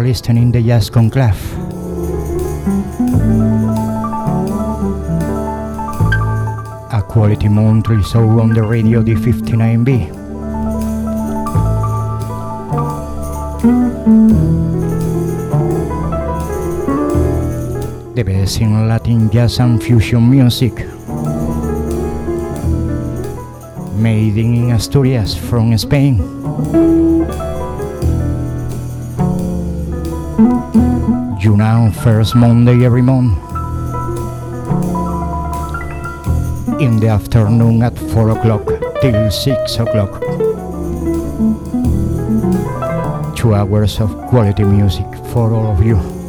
are listening the Jazz Conclave. A quality Montreal show on the radio D59B. The best in Latin jazz and fusion music. Made in Asturias from Spain. You know, first Monday every month. In the afternoon at 4 o'clock till 6 o'clock. Two hours of quality music for all of you.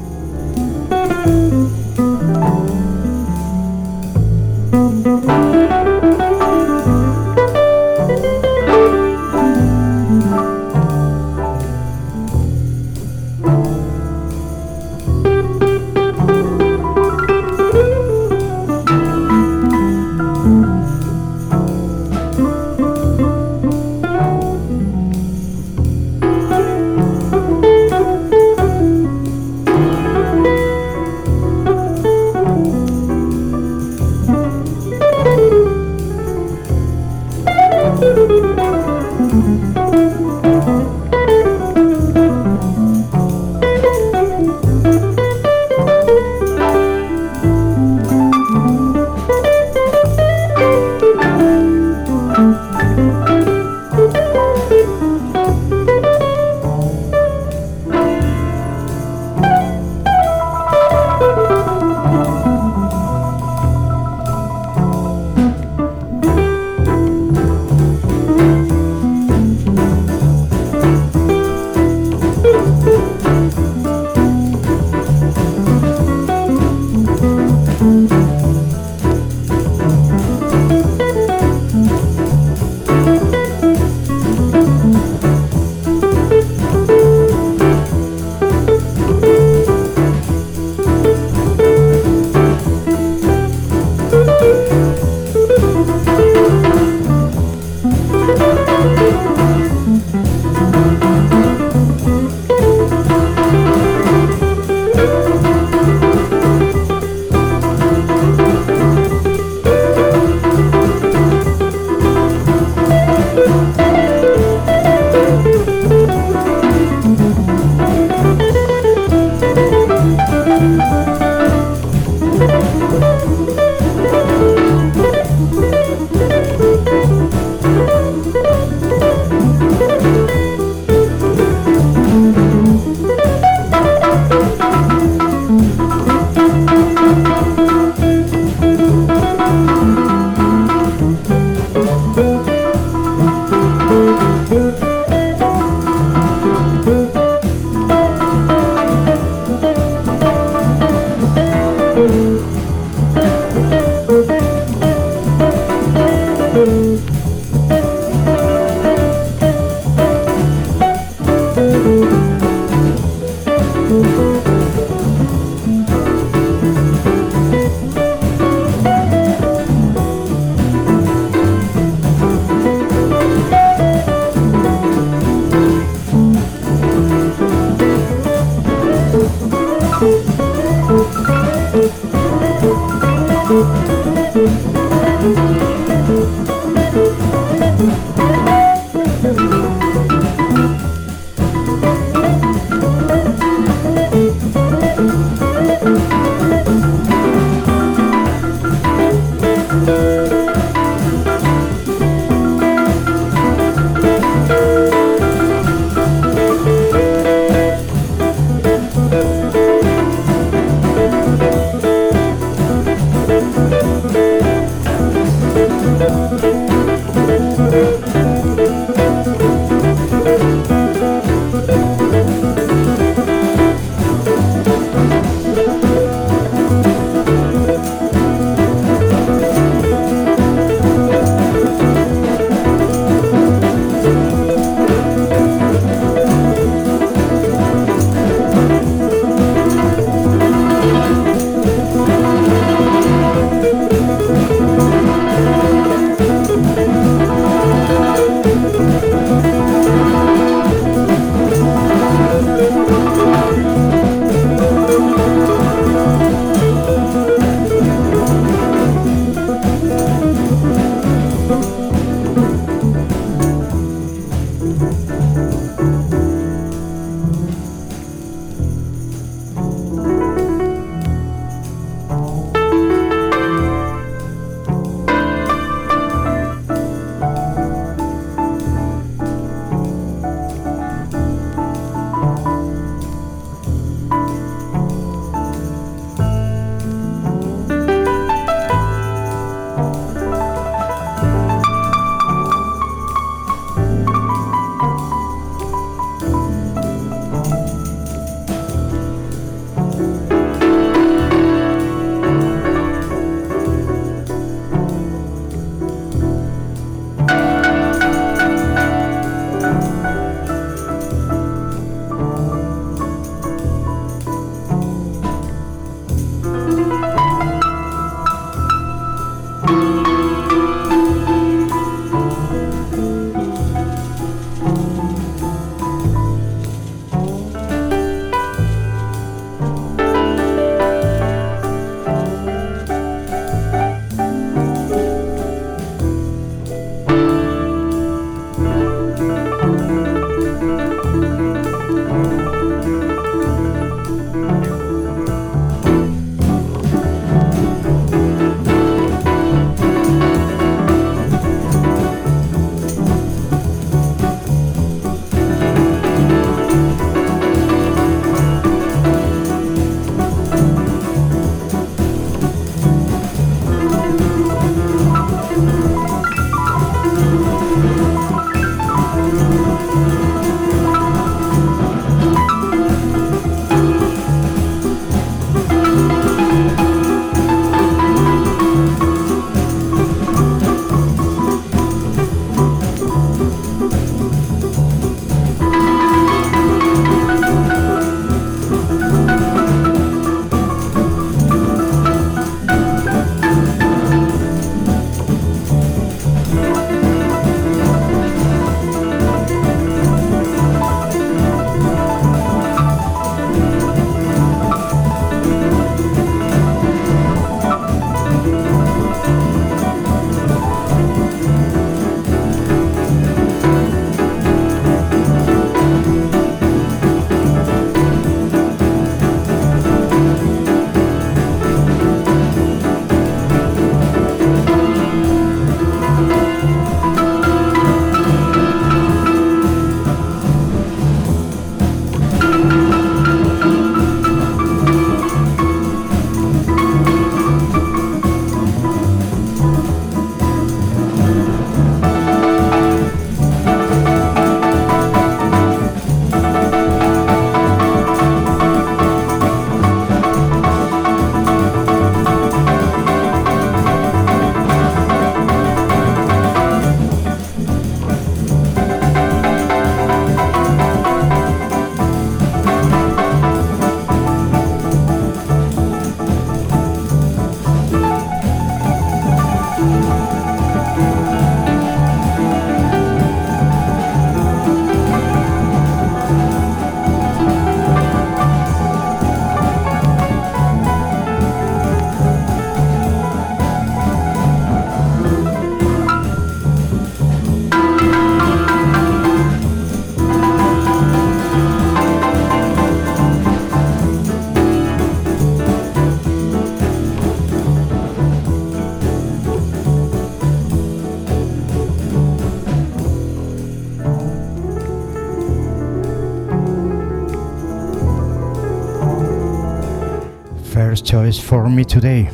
First choice for me today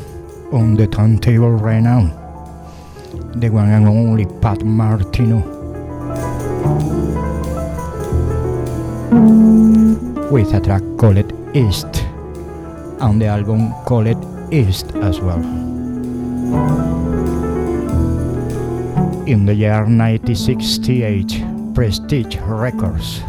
on the turntable right now. The one and only Pat Martino. With a track called East, and the album called East as well. In the year 1968, Prestige Records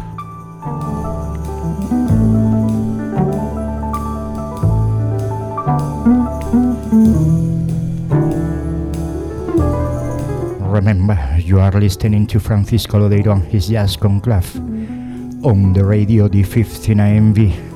you are listening to Francisco Lodeiro his Jazz Conclave on the radio D59V.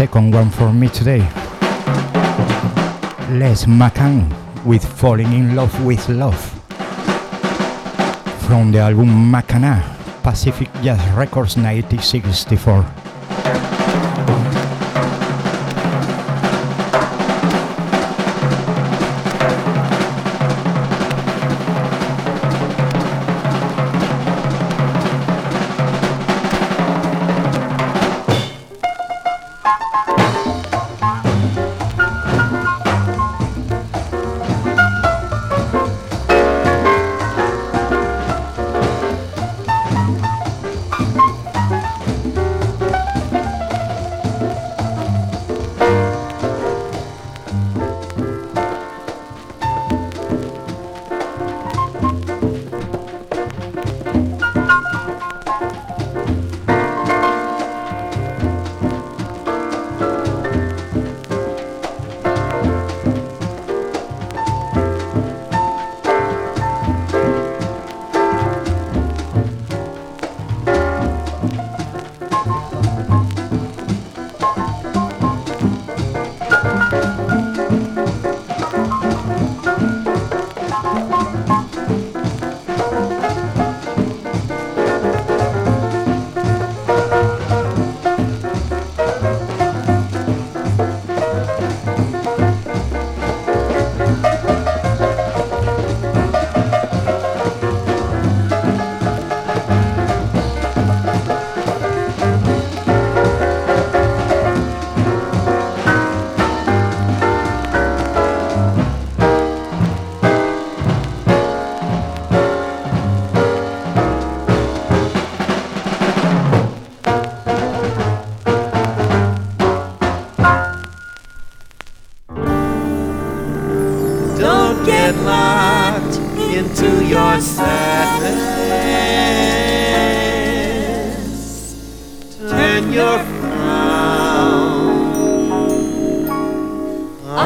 Second one for me today. Les McCann with Falling in Love with Love. From the album McCanna, Pacific Jazz Records 1964.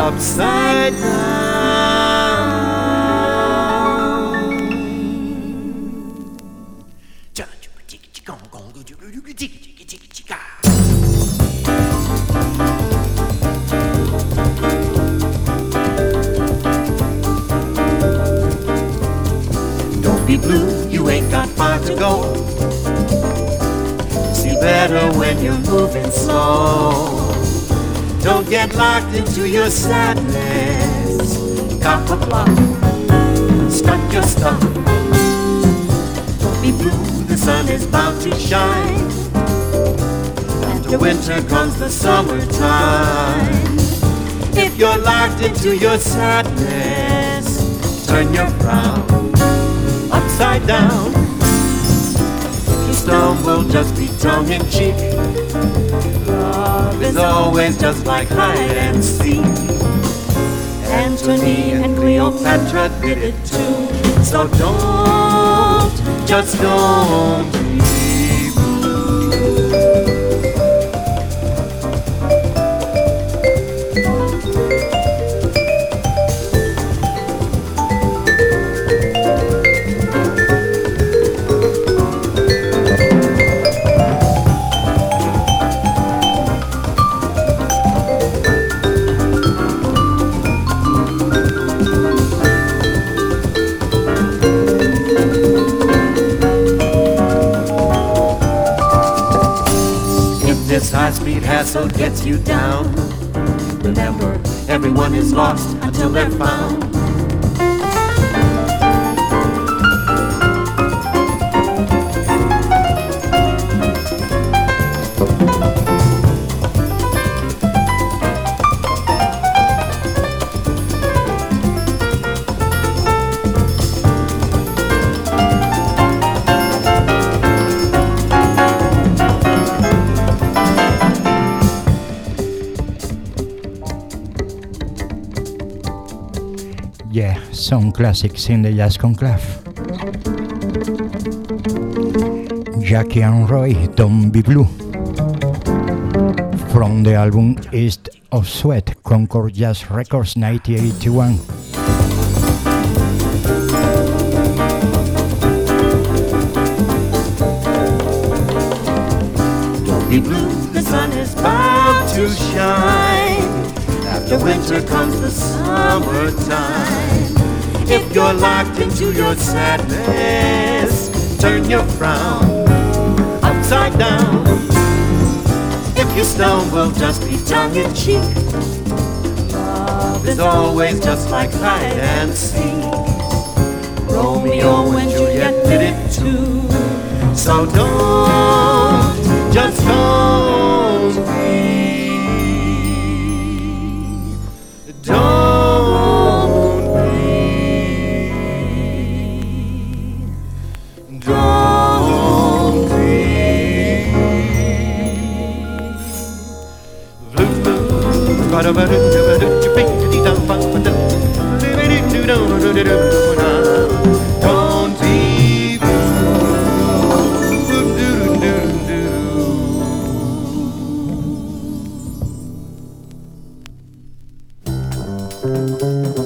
upside down. Into your sadness. Turn your frown upside down. If you stumble, just be tongue in cheek. Love is always just like hide and seek. Antony and Cleopatra did it too. So don't, just don't hassle gets you down. Remember, everyone is lost until they're found. Some classics in the Jazz Conclave. Jackie and Roy, Don't Be Blue. From the album East of Suez, Concord Jazz Records 1981. Don't be blue, the sun is about to shine. After winter comes the summertime. If you're locked into your sadness, turn your frown upside down. If you stumble, just be tongue in cheek. Love is always just like hide and seek. Romeo and Juliet did it too. So don't, just don't Música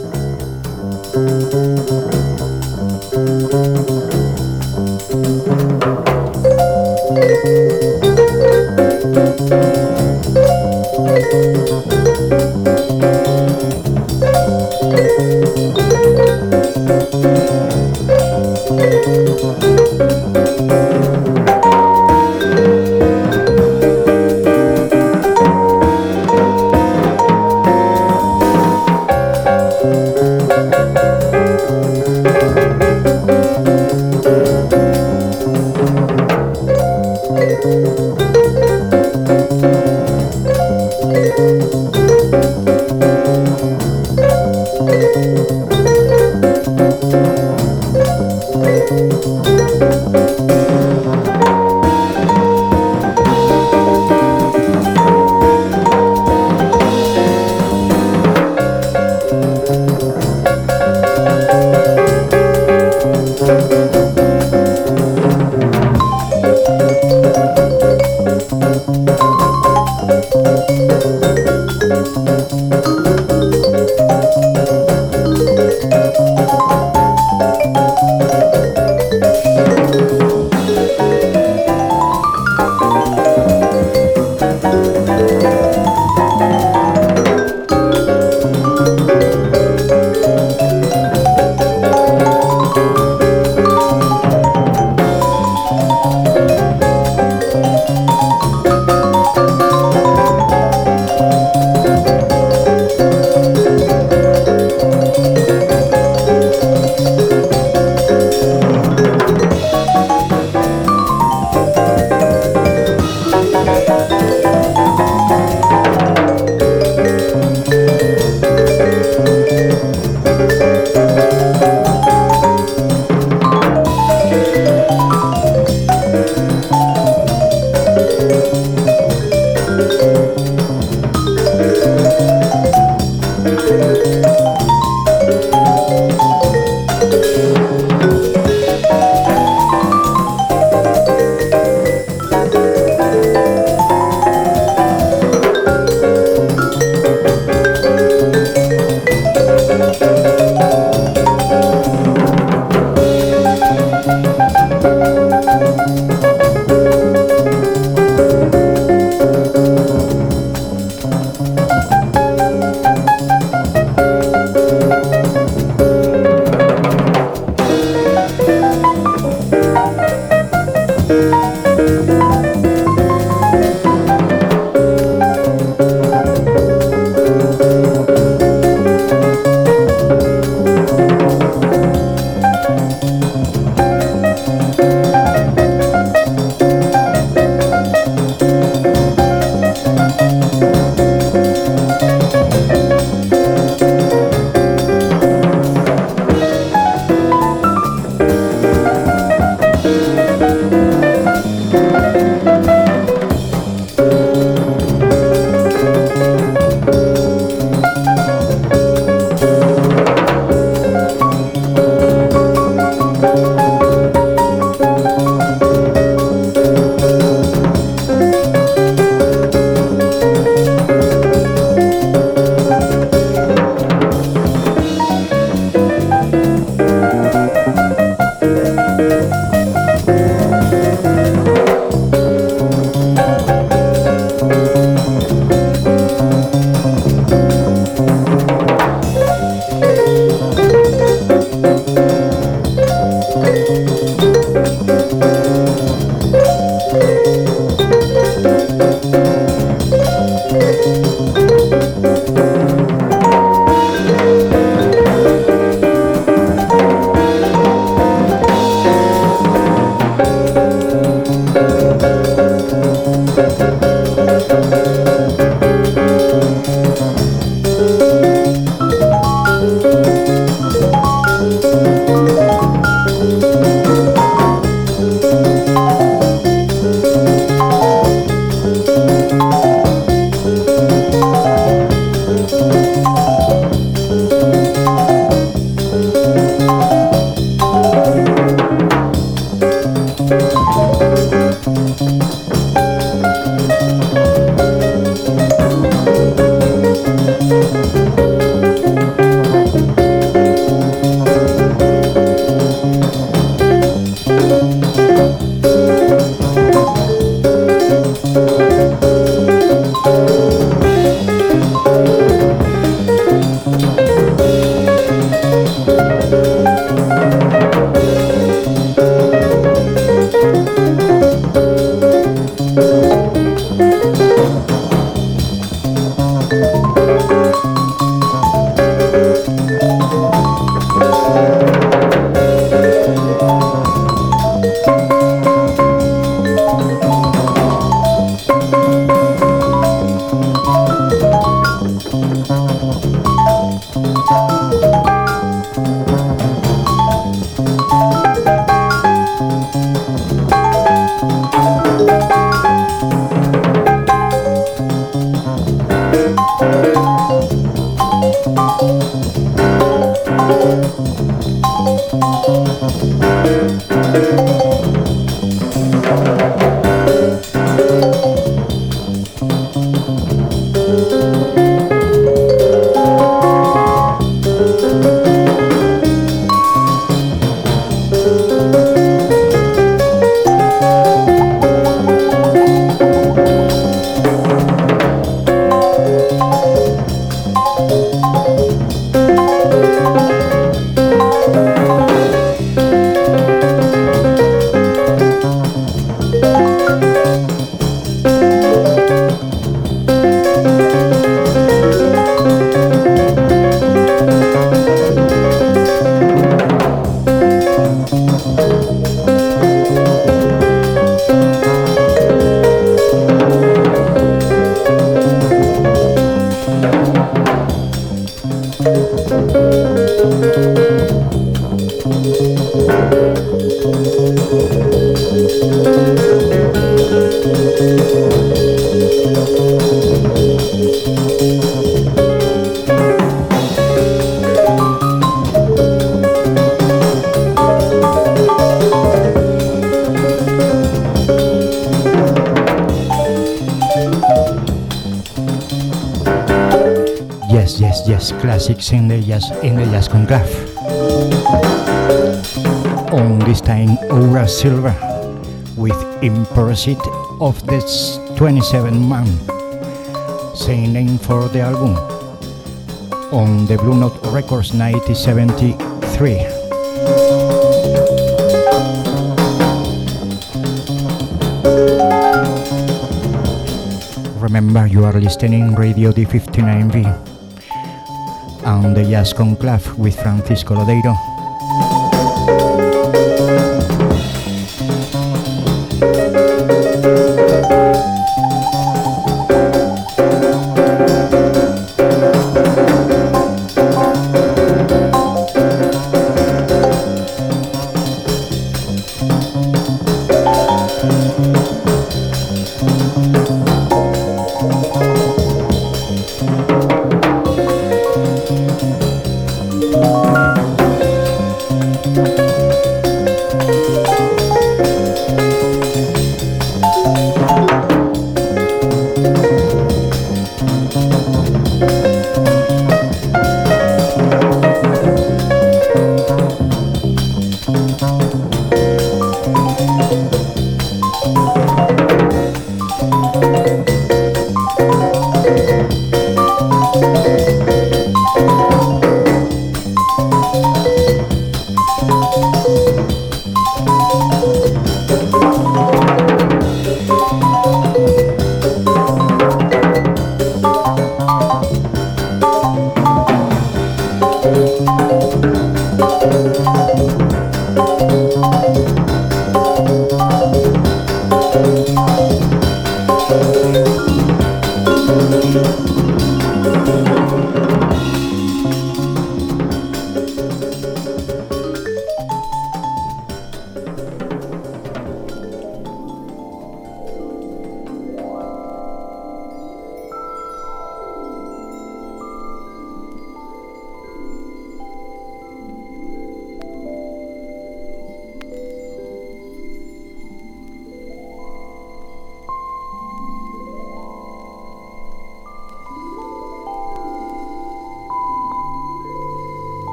On this time, Horace Silver with In of this 27 man, same name for the album. On the Blue Note Records 1973. Remember, you are listening Radio D59V and the Jazz Conclave with Francisco Lodeiro.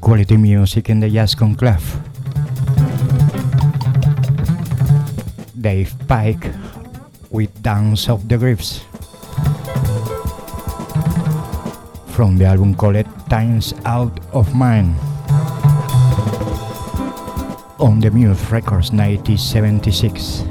Quality music in the Jazz Conclave. Dave Pike with Dance of the Griffs. From the album called Times Out of Mind. On the Muse Records 1976.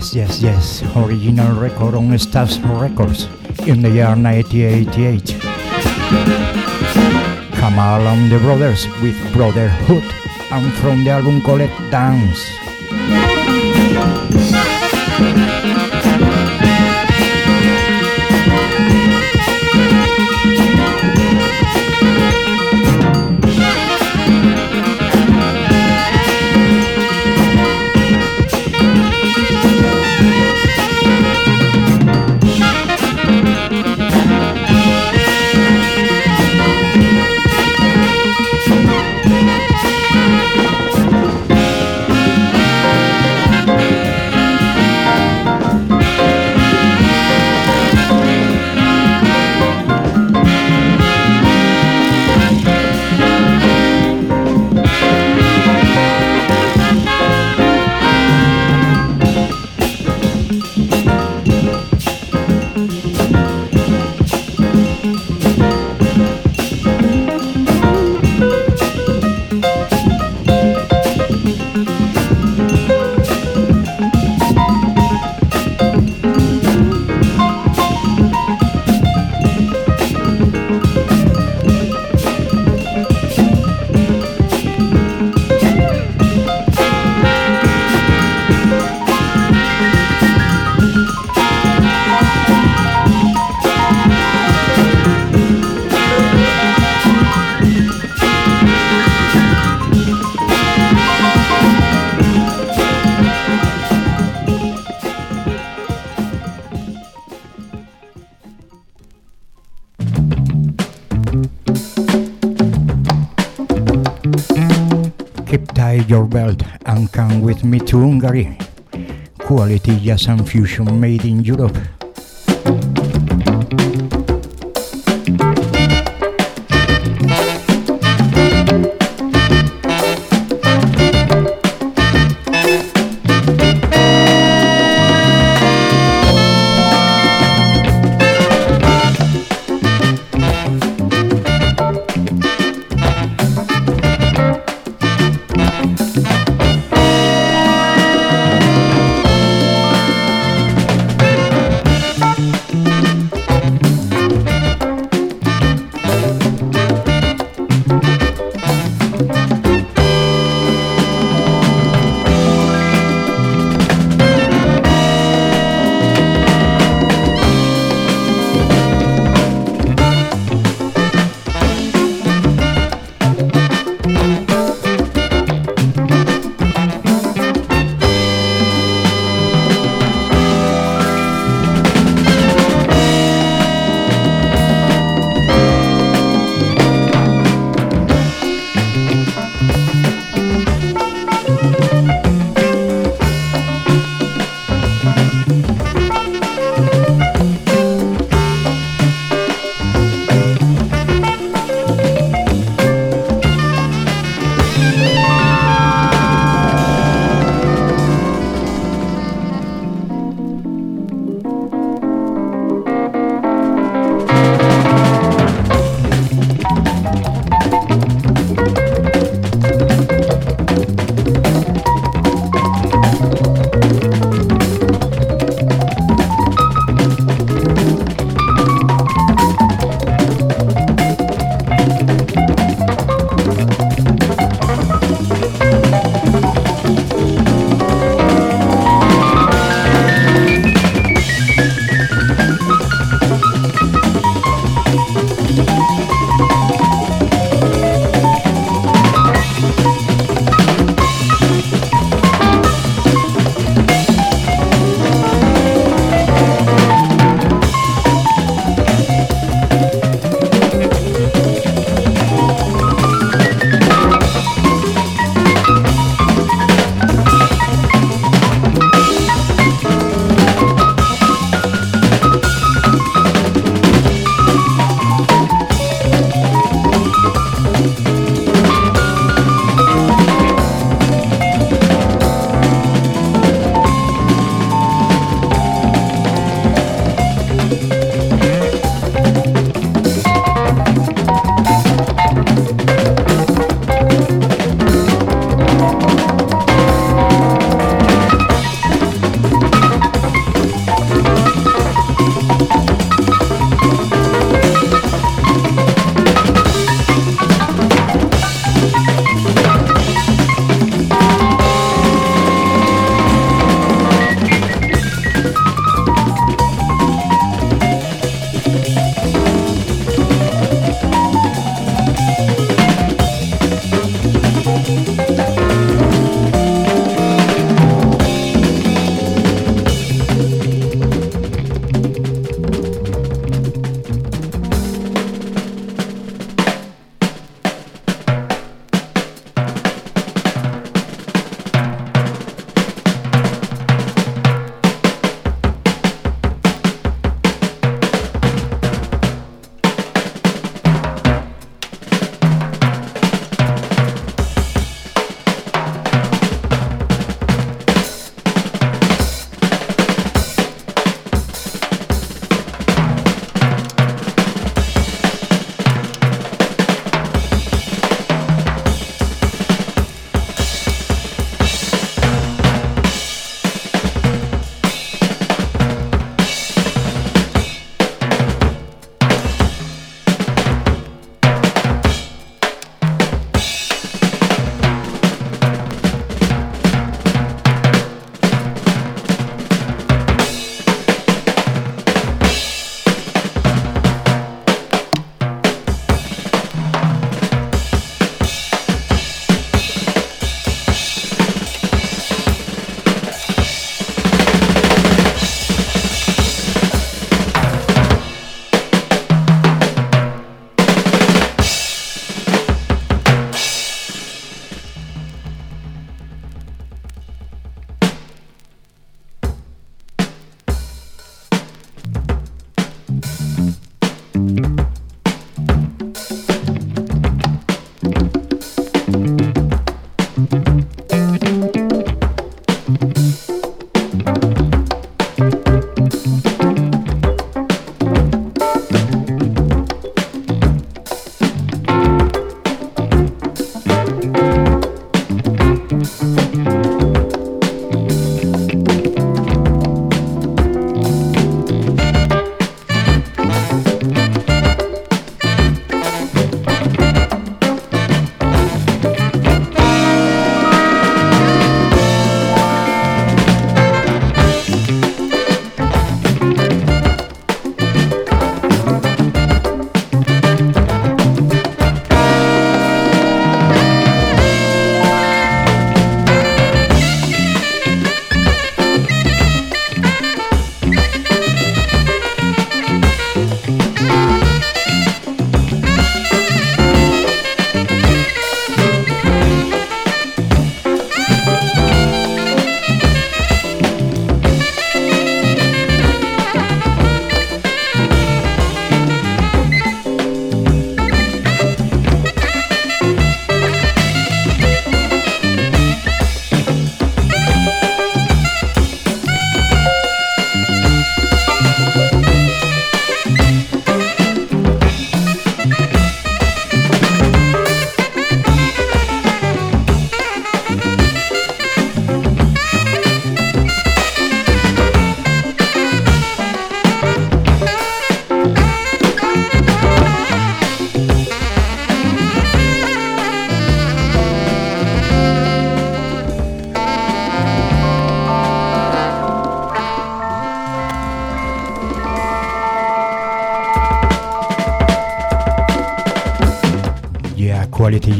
Yes, yes, yes. Original record on Staff's Records in the year 1988. Kamal and the Brothers with Brotherhood and from the album called Dance. Me to Hungary. Quality jazz and fusion made in Europe.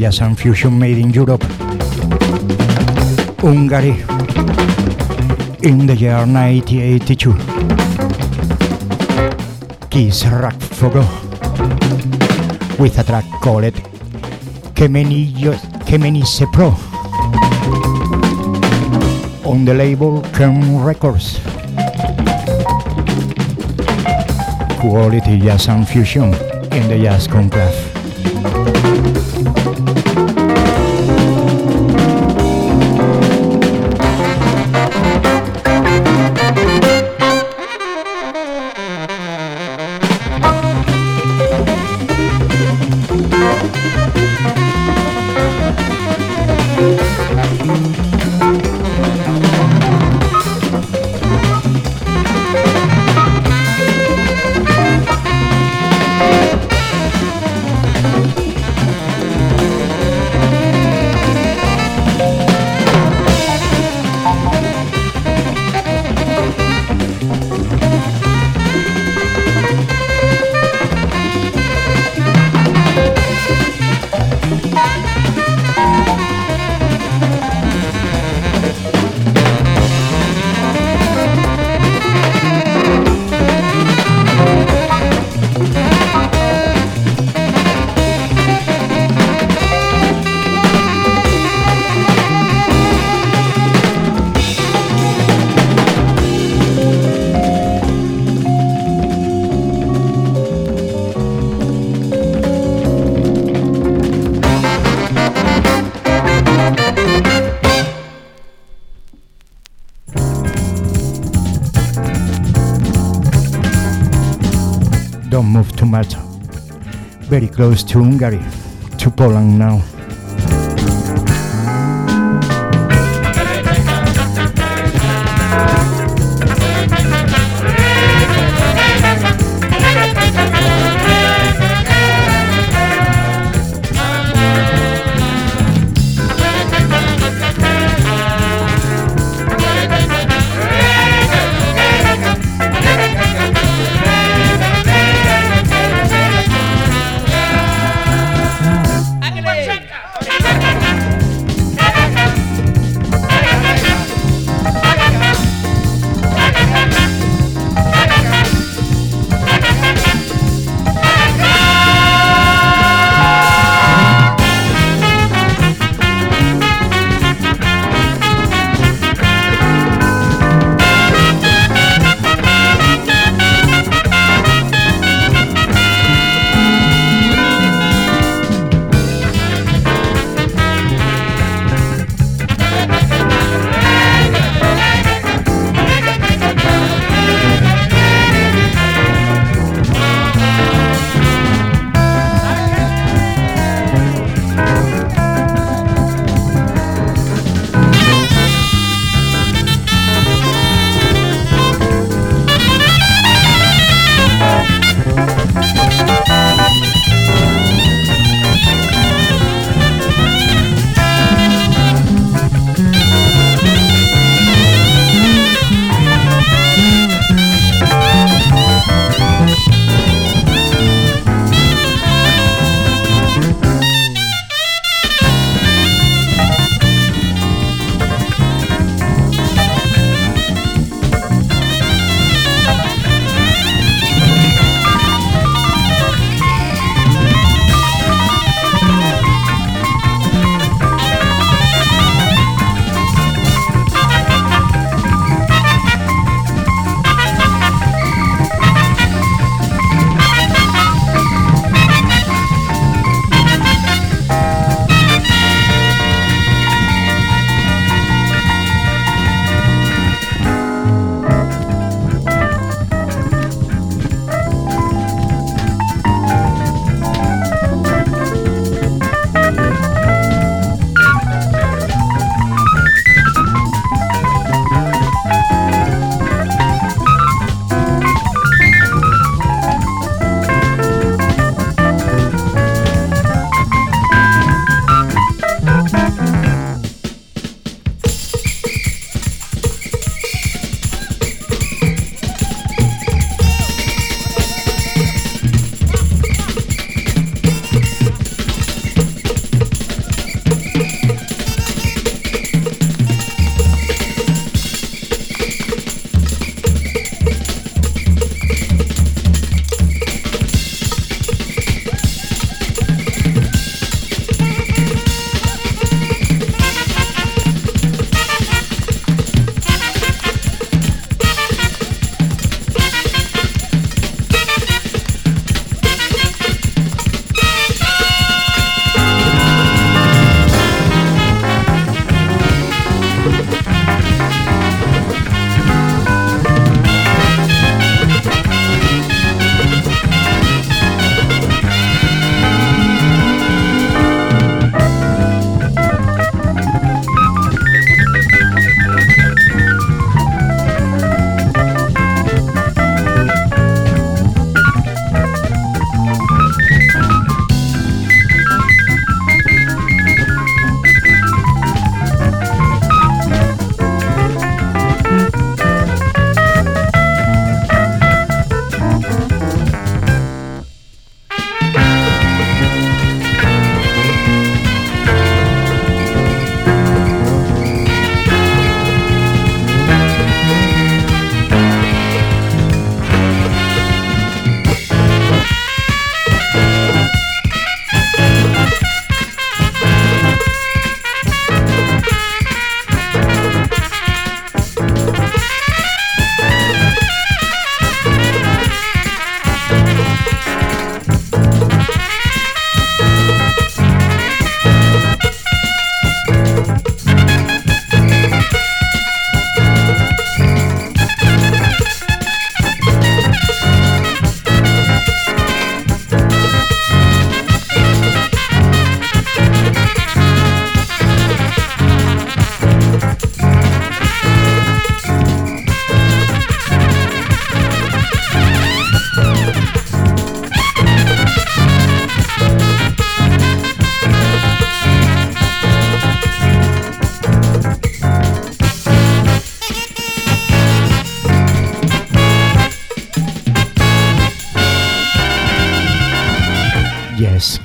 Jazz and fusion made in Europe. Hungary in the year 1982. Kiss Rock Fogo with a track called Kemenisse Pro on the label Kern Records. Quality jazz and fusion in the jazz conclave. Close to Hungary, to Poland now.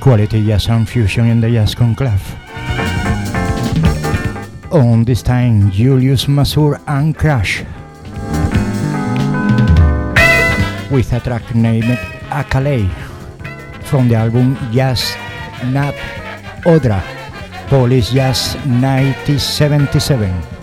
Quality jazz and fusion in the Jazz Conclave. On this time, Julius Masur and Crash with a track named Akale from the album Jazz Nad Odrą, Polish Jazz 1977.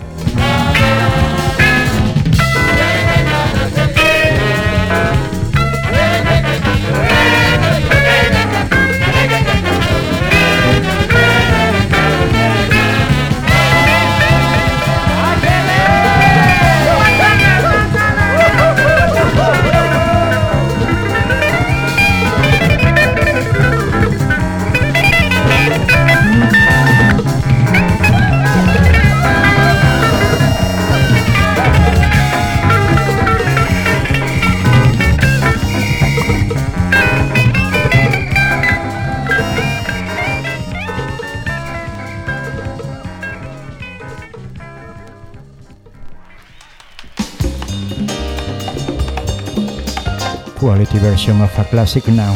Quality version of a classic now,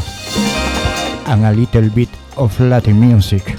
and a little bit of Latin music.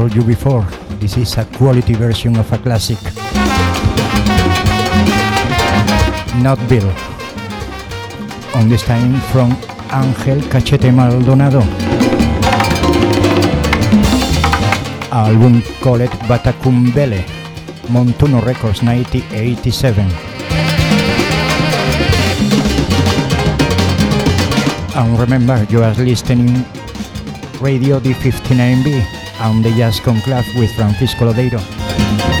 Told you before, this is a quality version of a classic. Not Bill. On this time from Ángel Cachete Maldonado. Album called Batacumbele, Montuno Records 1987. And remember, you are listening Radio D59B and the Jazz Conclave with Francisco Lodeiro.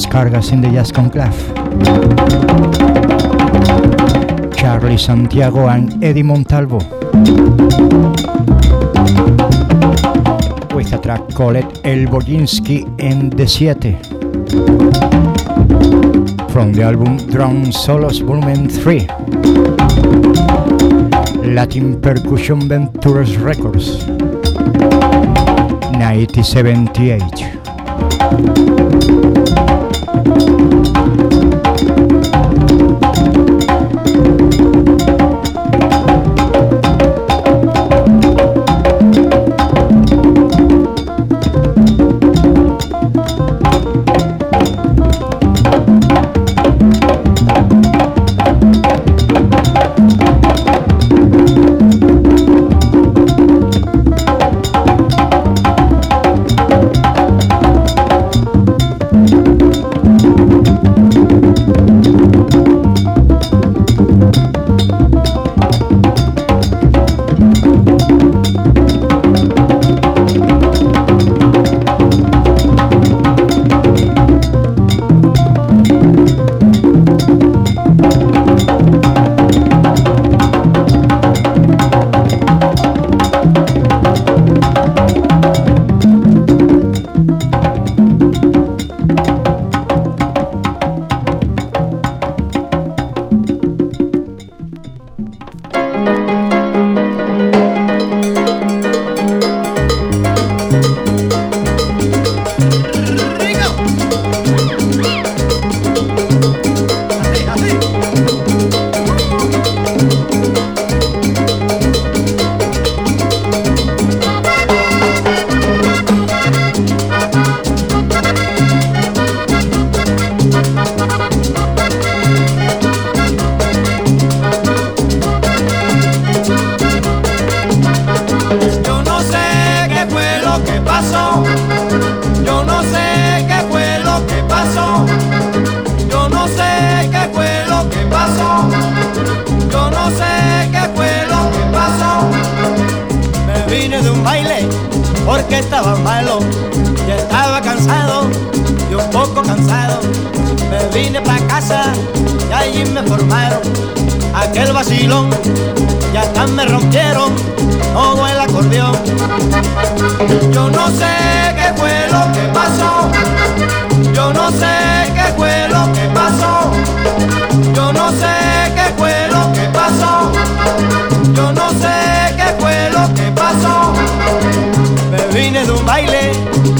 Descargas in the Jazz Conclave. Charlie Santiago and Eddie Montalvo. With a track called El Boginski and the Siete. From the album Drum Solos Volume 3. Latin Percussion Ventures Records. 1978. thank you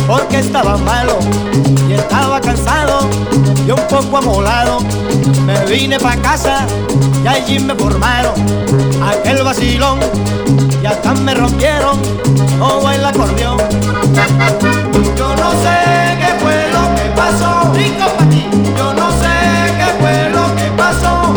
porque estaba malo y estaba cansado y un poco amolado. Me vine pa' casa y allí me formaron aquel vacilón y hasta me rompieron todo el acordeón. Yo no sé qué fue lo que pasó. Rico pa' ti. Yo no sé qué fue lo que pasó.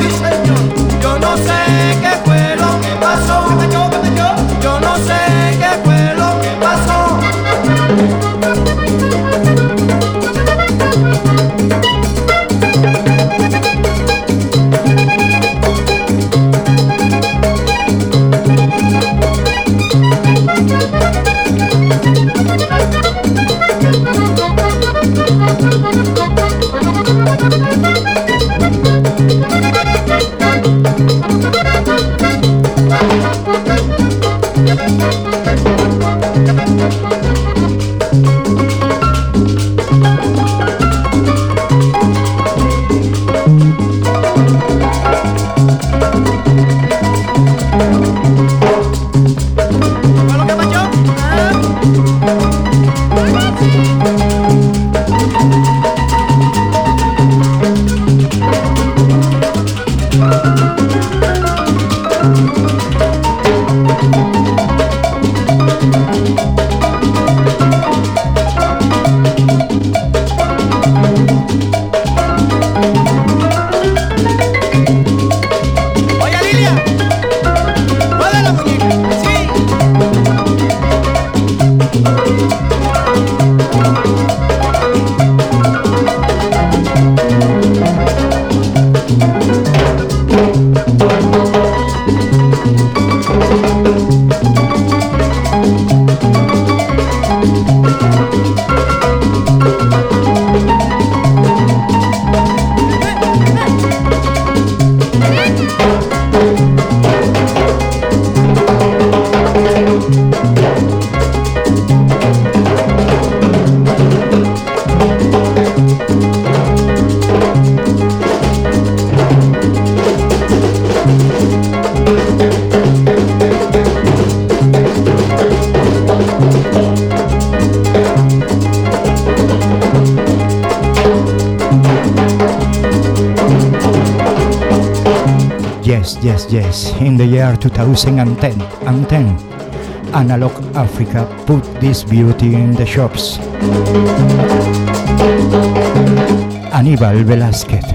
Year 2010, and 10, Analog Africa put this beauty in the shops. Aníbal Velázquez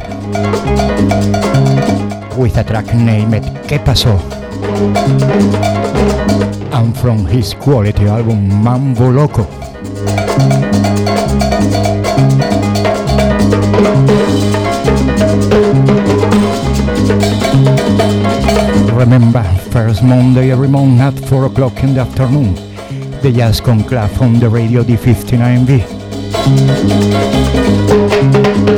with a track named ¿Qué pasó? And from his quality album Mambo Loco. Remember, first Monday every month at 4 o'clock in the afternoon, the Jazz Conclave on the Radio D59B.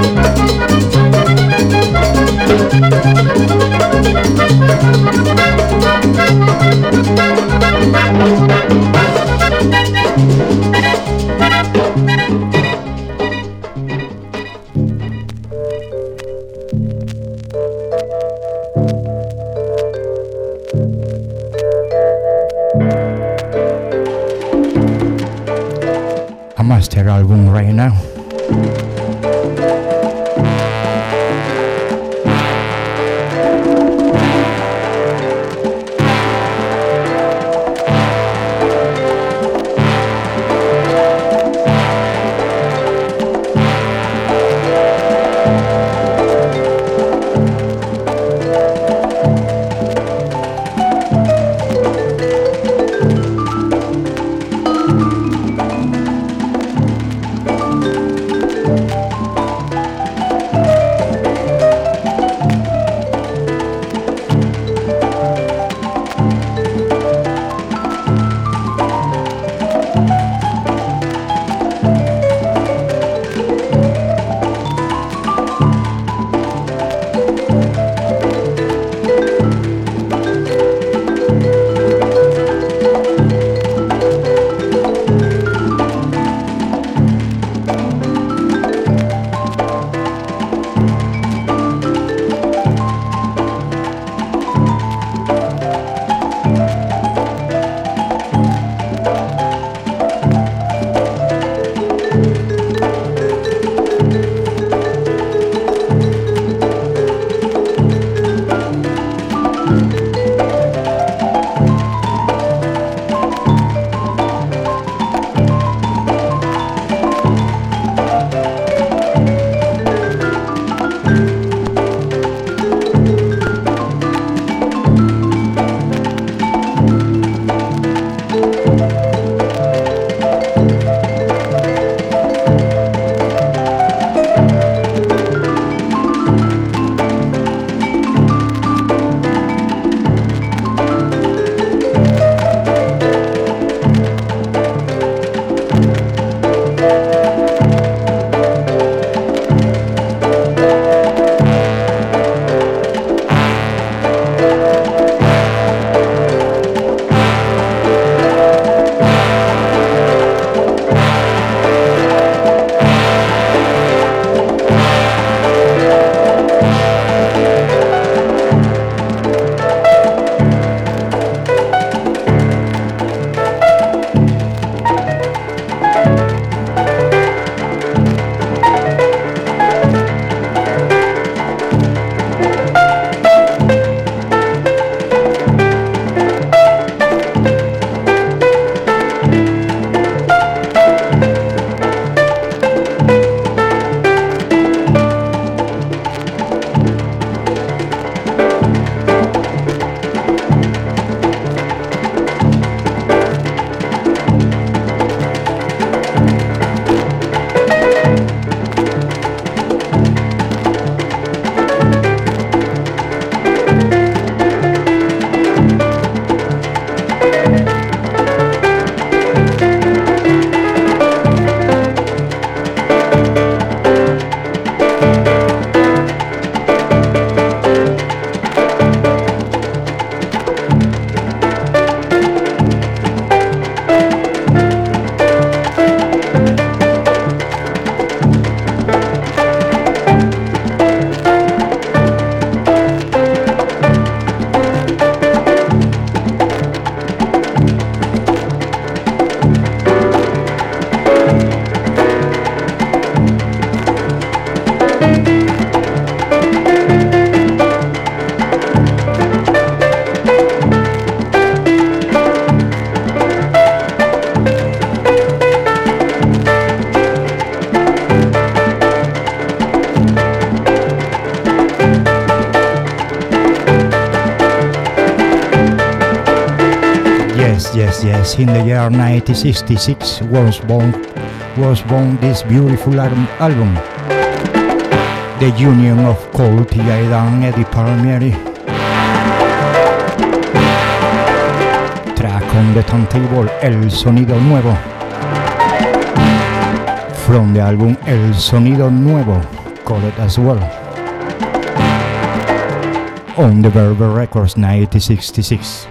Yes, in the year 1966 was born, was born this beautiful album. The Union of Cal Tjader Eddie Palmieri. Track on the turntable El Sonido Nuevo. From the album El Sonido Nuevo, call it as well. On the Verve Records 1966.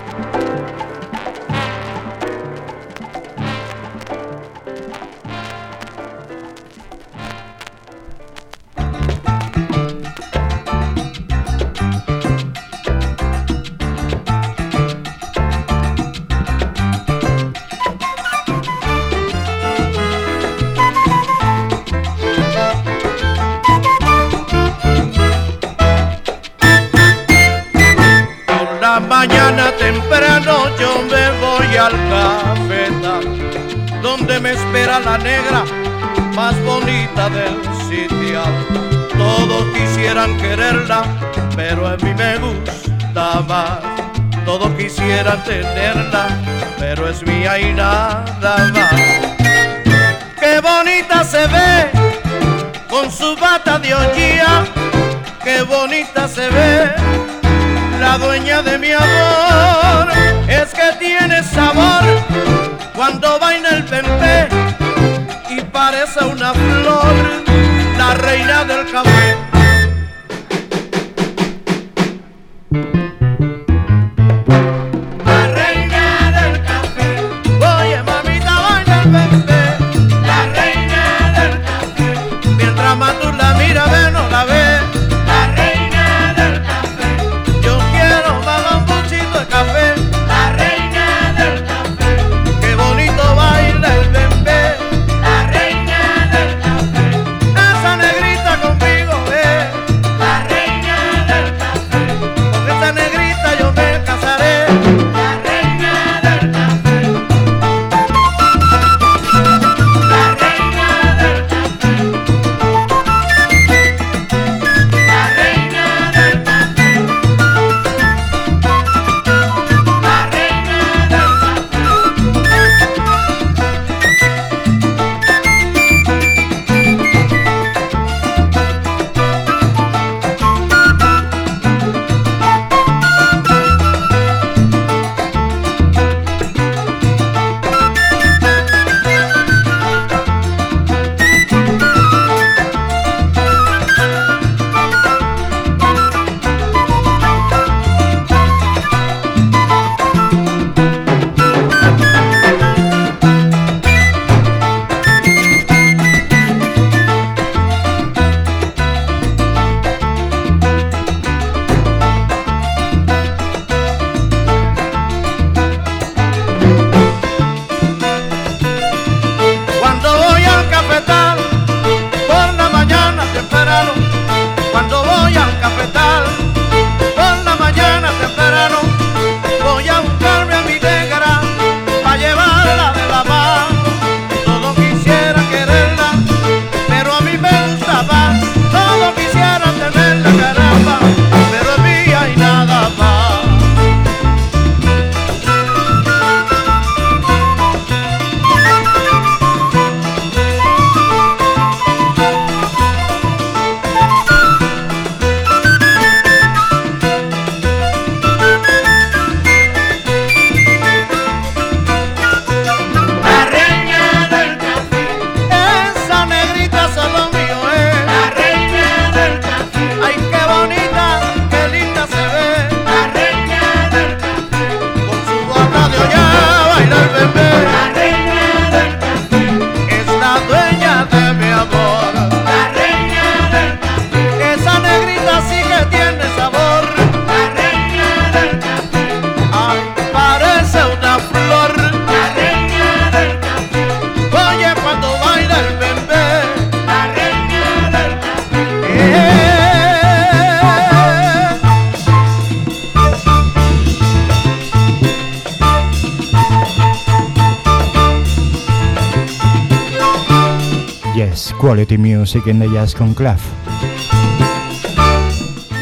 Music in the Jazz Conclave.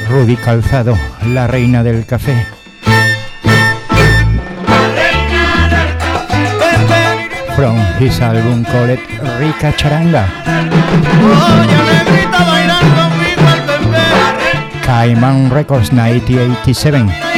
Rudy Calzado, la reina del café. From his album called Rica Charanga. Cayman Records 1987.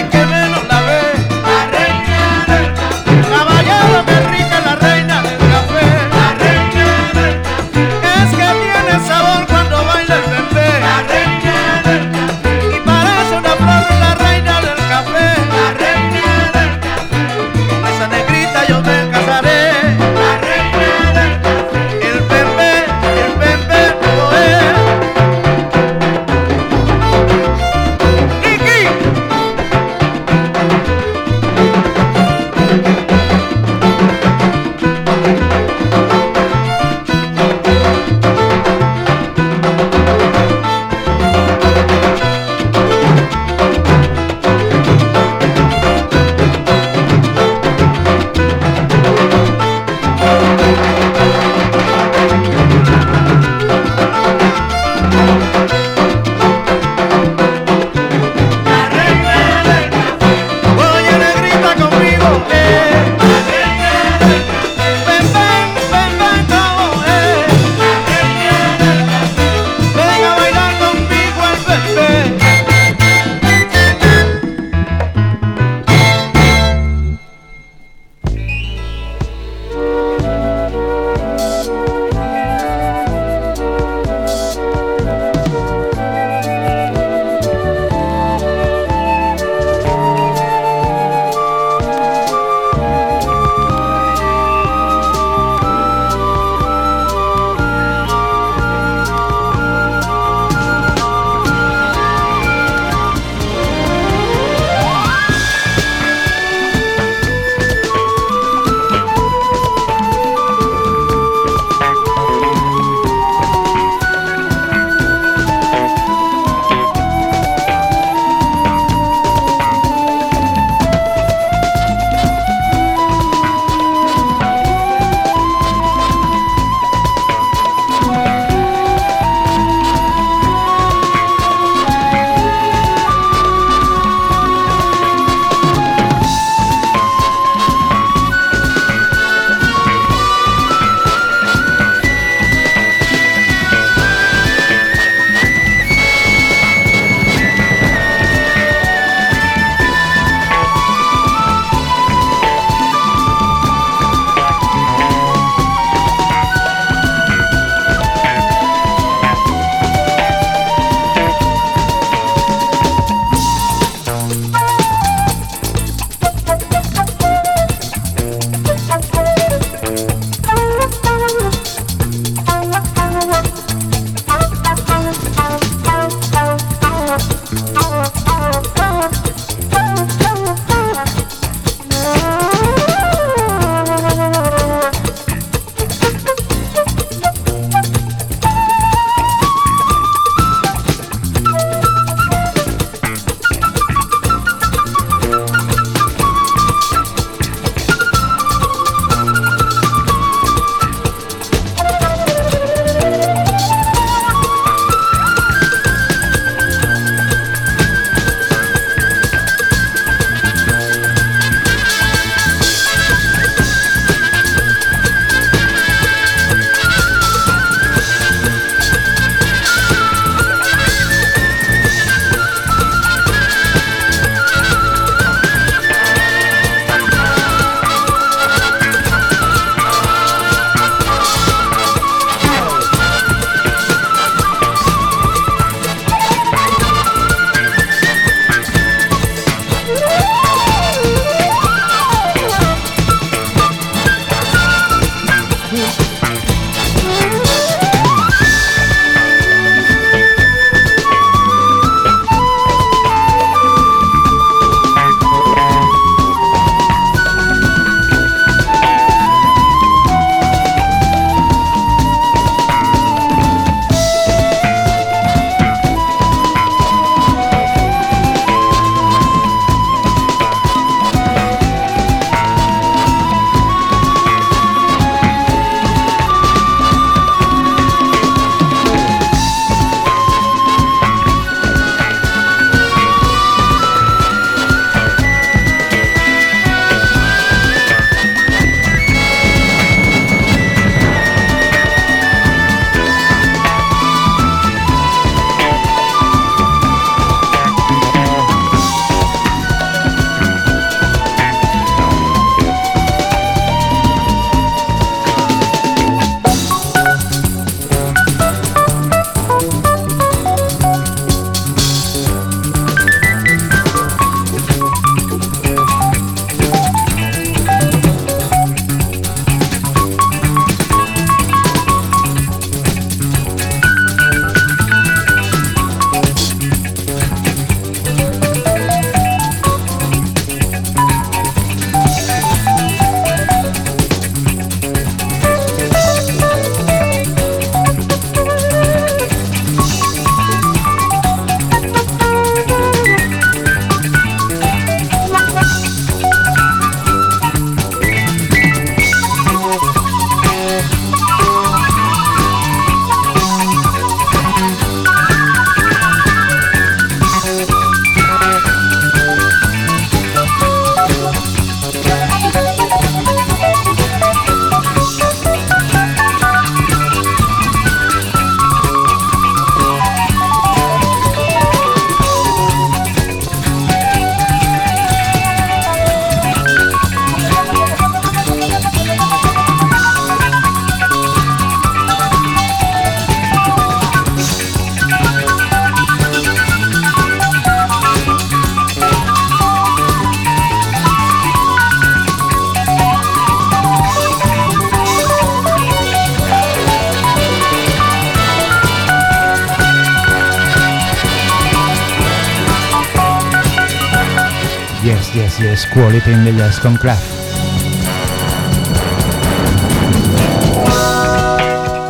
In the jazz conclave.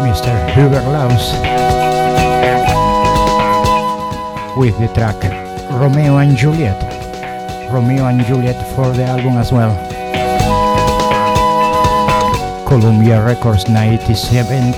Mr. Hubert Laws with the track Romeo and Juliet. Romeo and Juliet for the album as well. Columbia Records 97,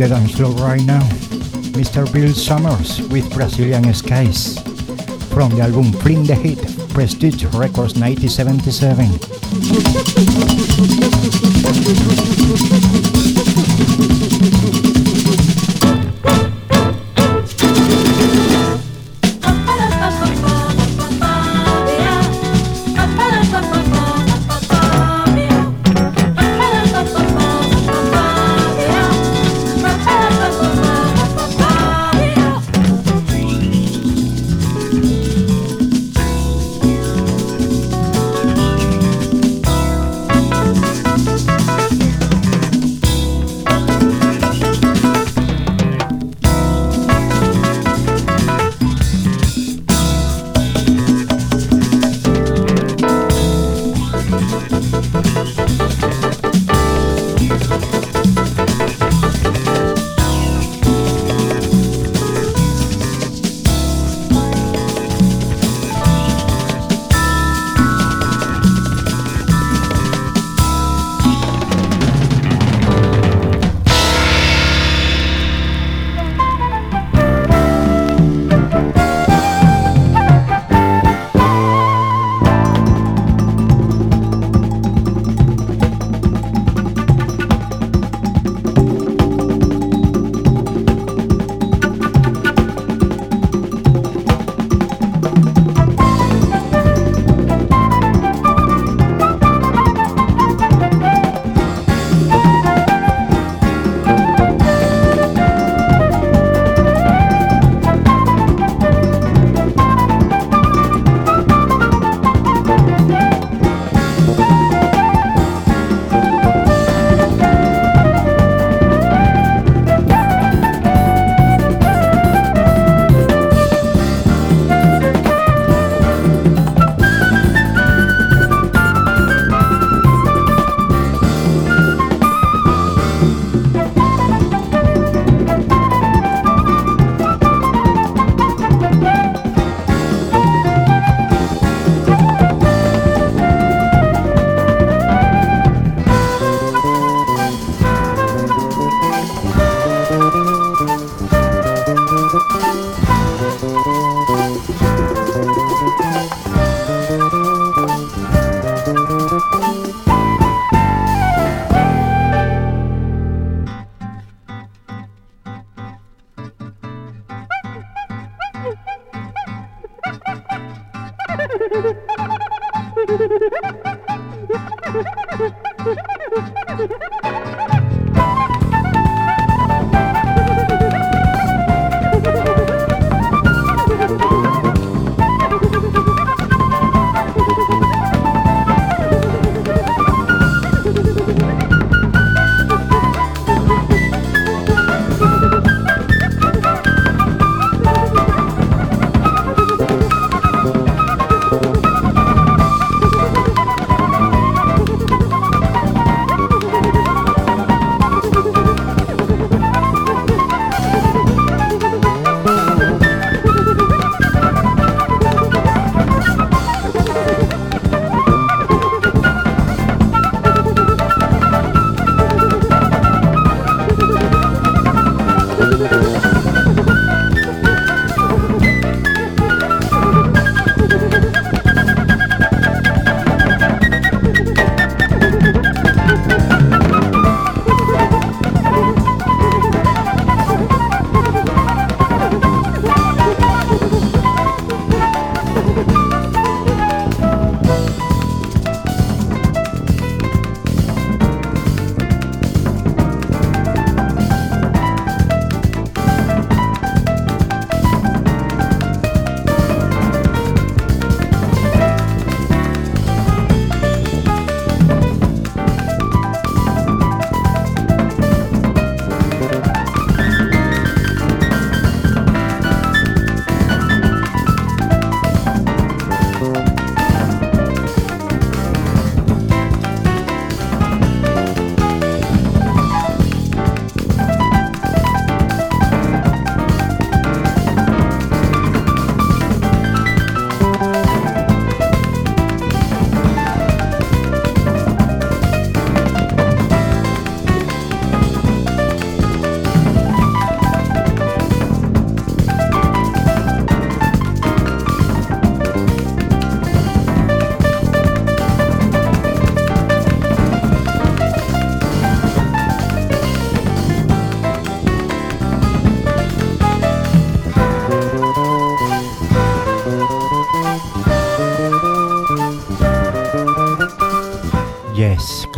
the dance floor right now. Mr. Bill Summers with Brazilian Skies from the album Feel the Heat, Prestige Records 1977.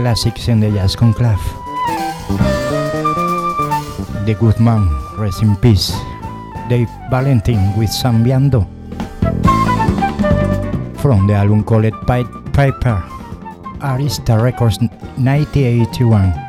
Classics in the Jazz Conclave. The Good Man, rest in peace. Dave Valentin with Zambiando. From the album called Pied Piper, Arista Records 1981.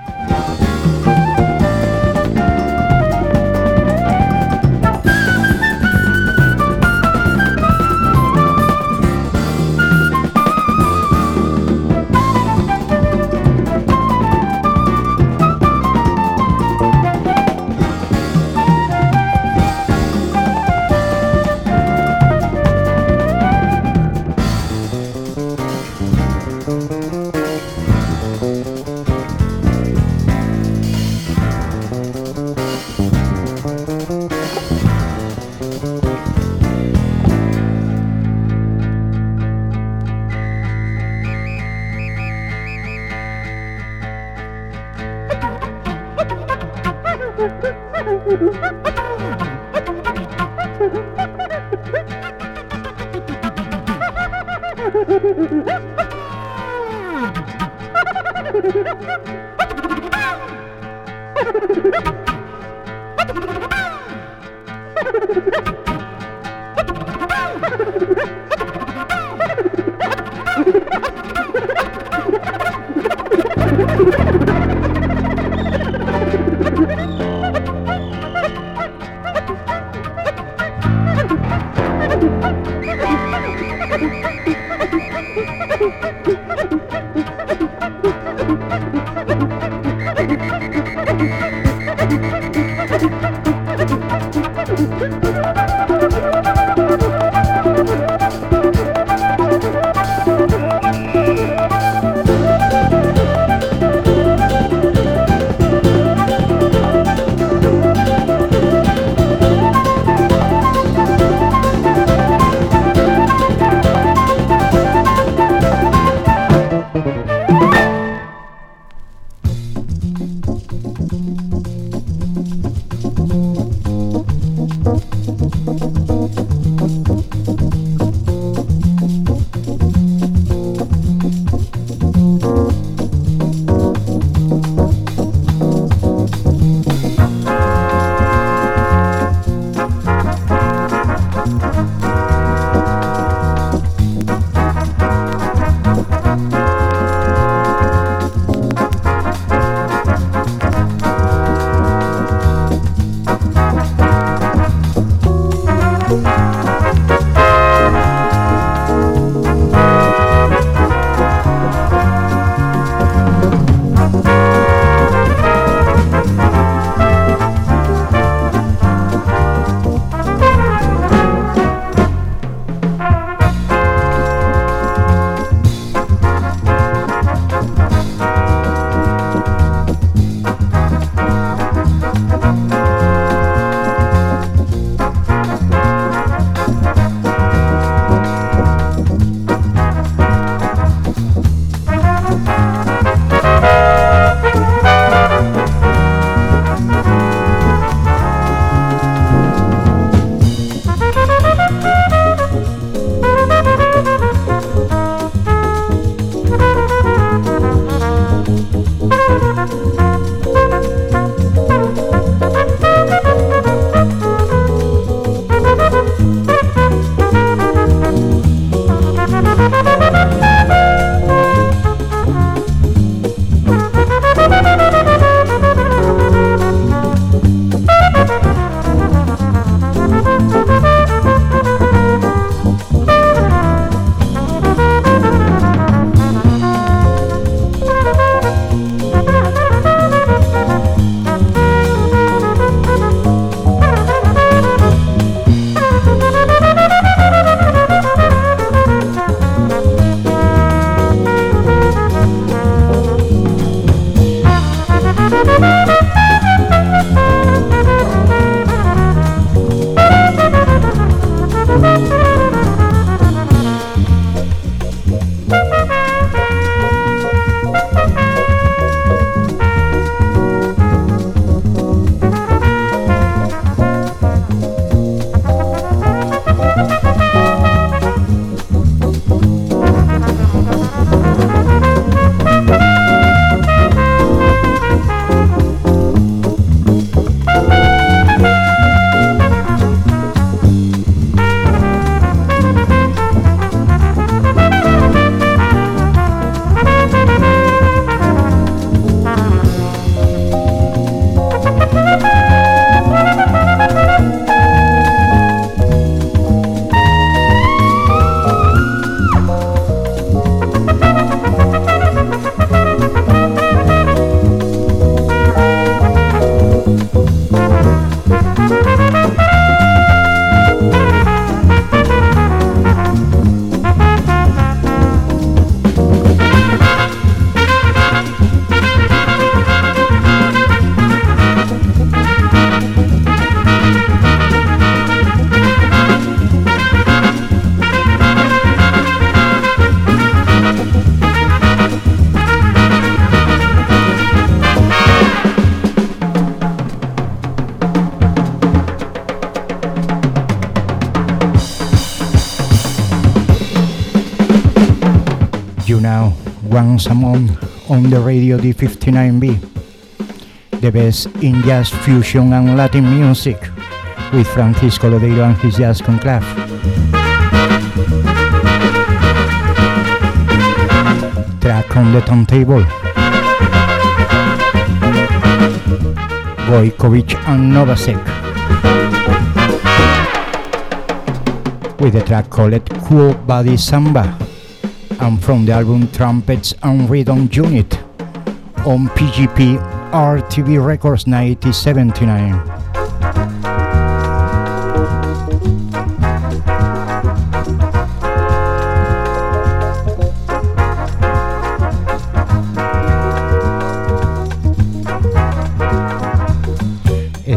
Once a month on the radio D59B. The best in jazz fusion and Latin music with Francisco Lodeiro and his Jazz Conclave. Track on the turntable. Gojkovic and Novacek. With the track called Cool Body Samba and from the album Trumpets and Rhythm Unit on PGP RTB Records 1979.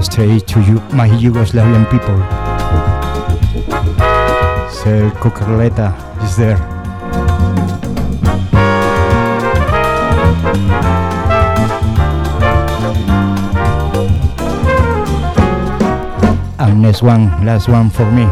Straight to you, my Yugoslavian people. Sir Cucarleta is there. Next one, last one for me.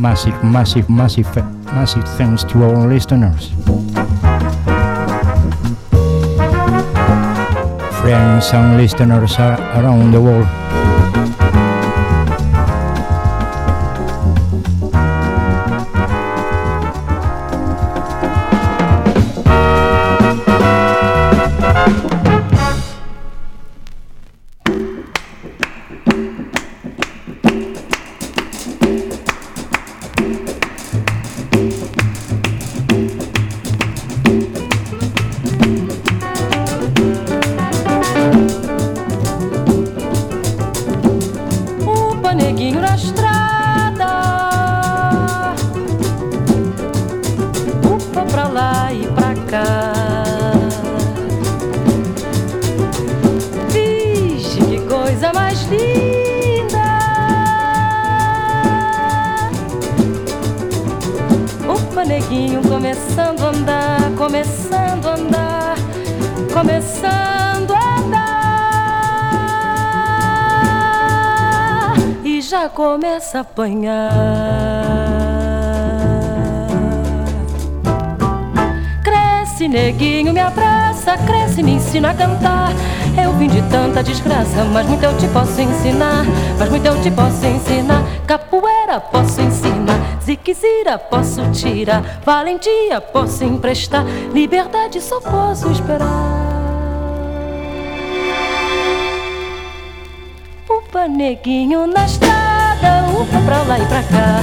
Massive, massive, massive, massive thanks to all listeners. Friends and listeners around the world. Tirar, valentia posso emprestar, liberdade só posso esperar. Upa, neguinho na estrada upa pra lá e pra cá.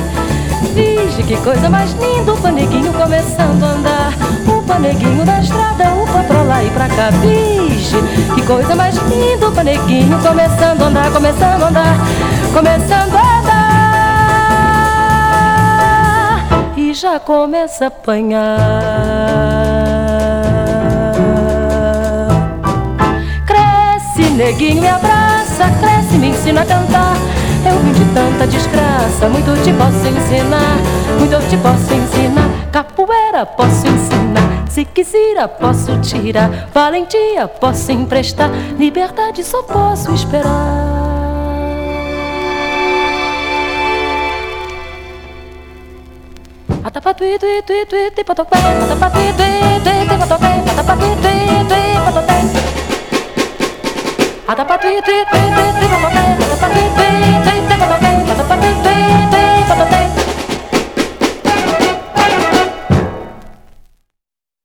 Vige que coisa mais linda, o paneguinho começando a andar. O paneguinho da estrada, upa pra lá e pra cá. Vige que coisa mais linda, o paneguinho começando a andar, começando a andar, começando a andar. Já começa a apanhar. Cresce, neguinho, me abraça, cresce, me ensina a cantar. Eu vim de tanta desgraça, muito te posso ensinar, muito te posso ensinar. Capoeira posso ensinar, se quiser posso tirar, valentia posso emprestar, liberdade só posso esperar. patapatué, tué, tué, tué, tué, patapatué, patapatué, tué, tué, tué, patapatué, patapatué, tué, tué, patapatué. Patapatué, tué, tué, tué, tué.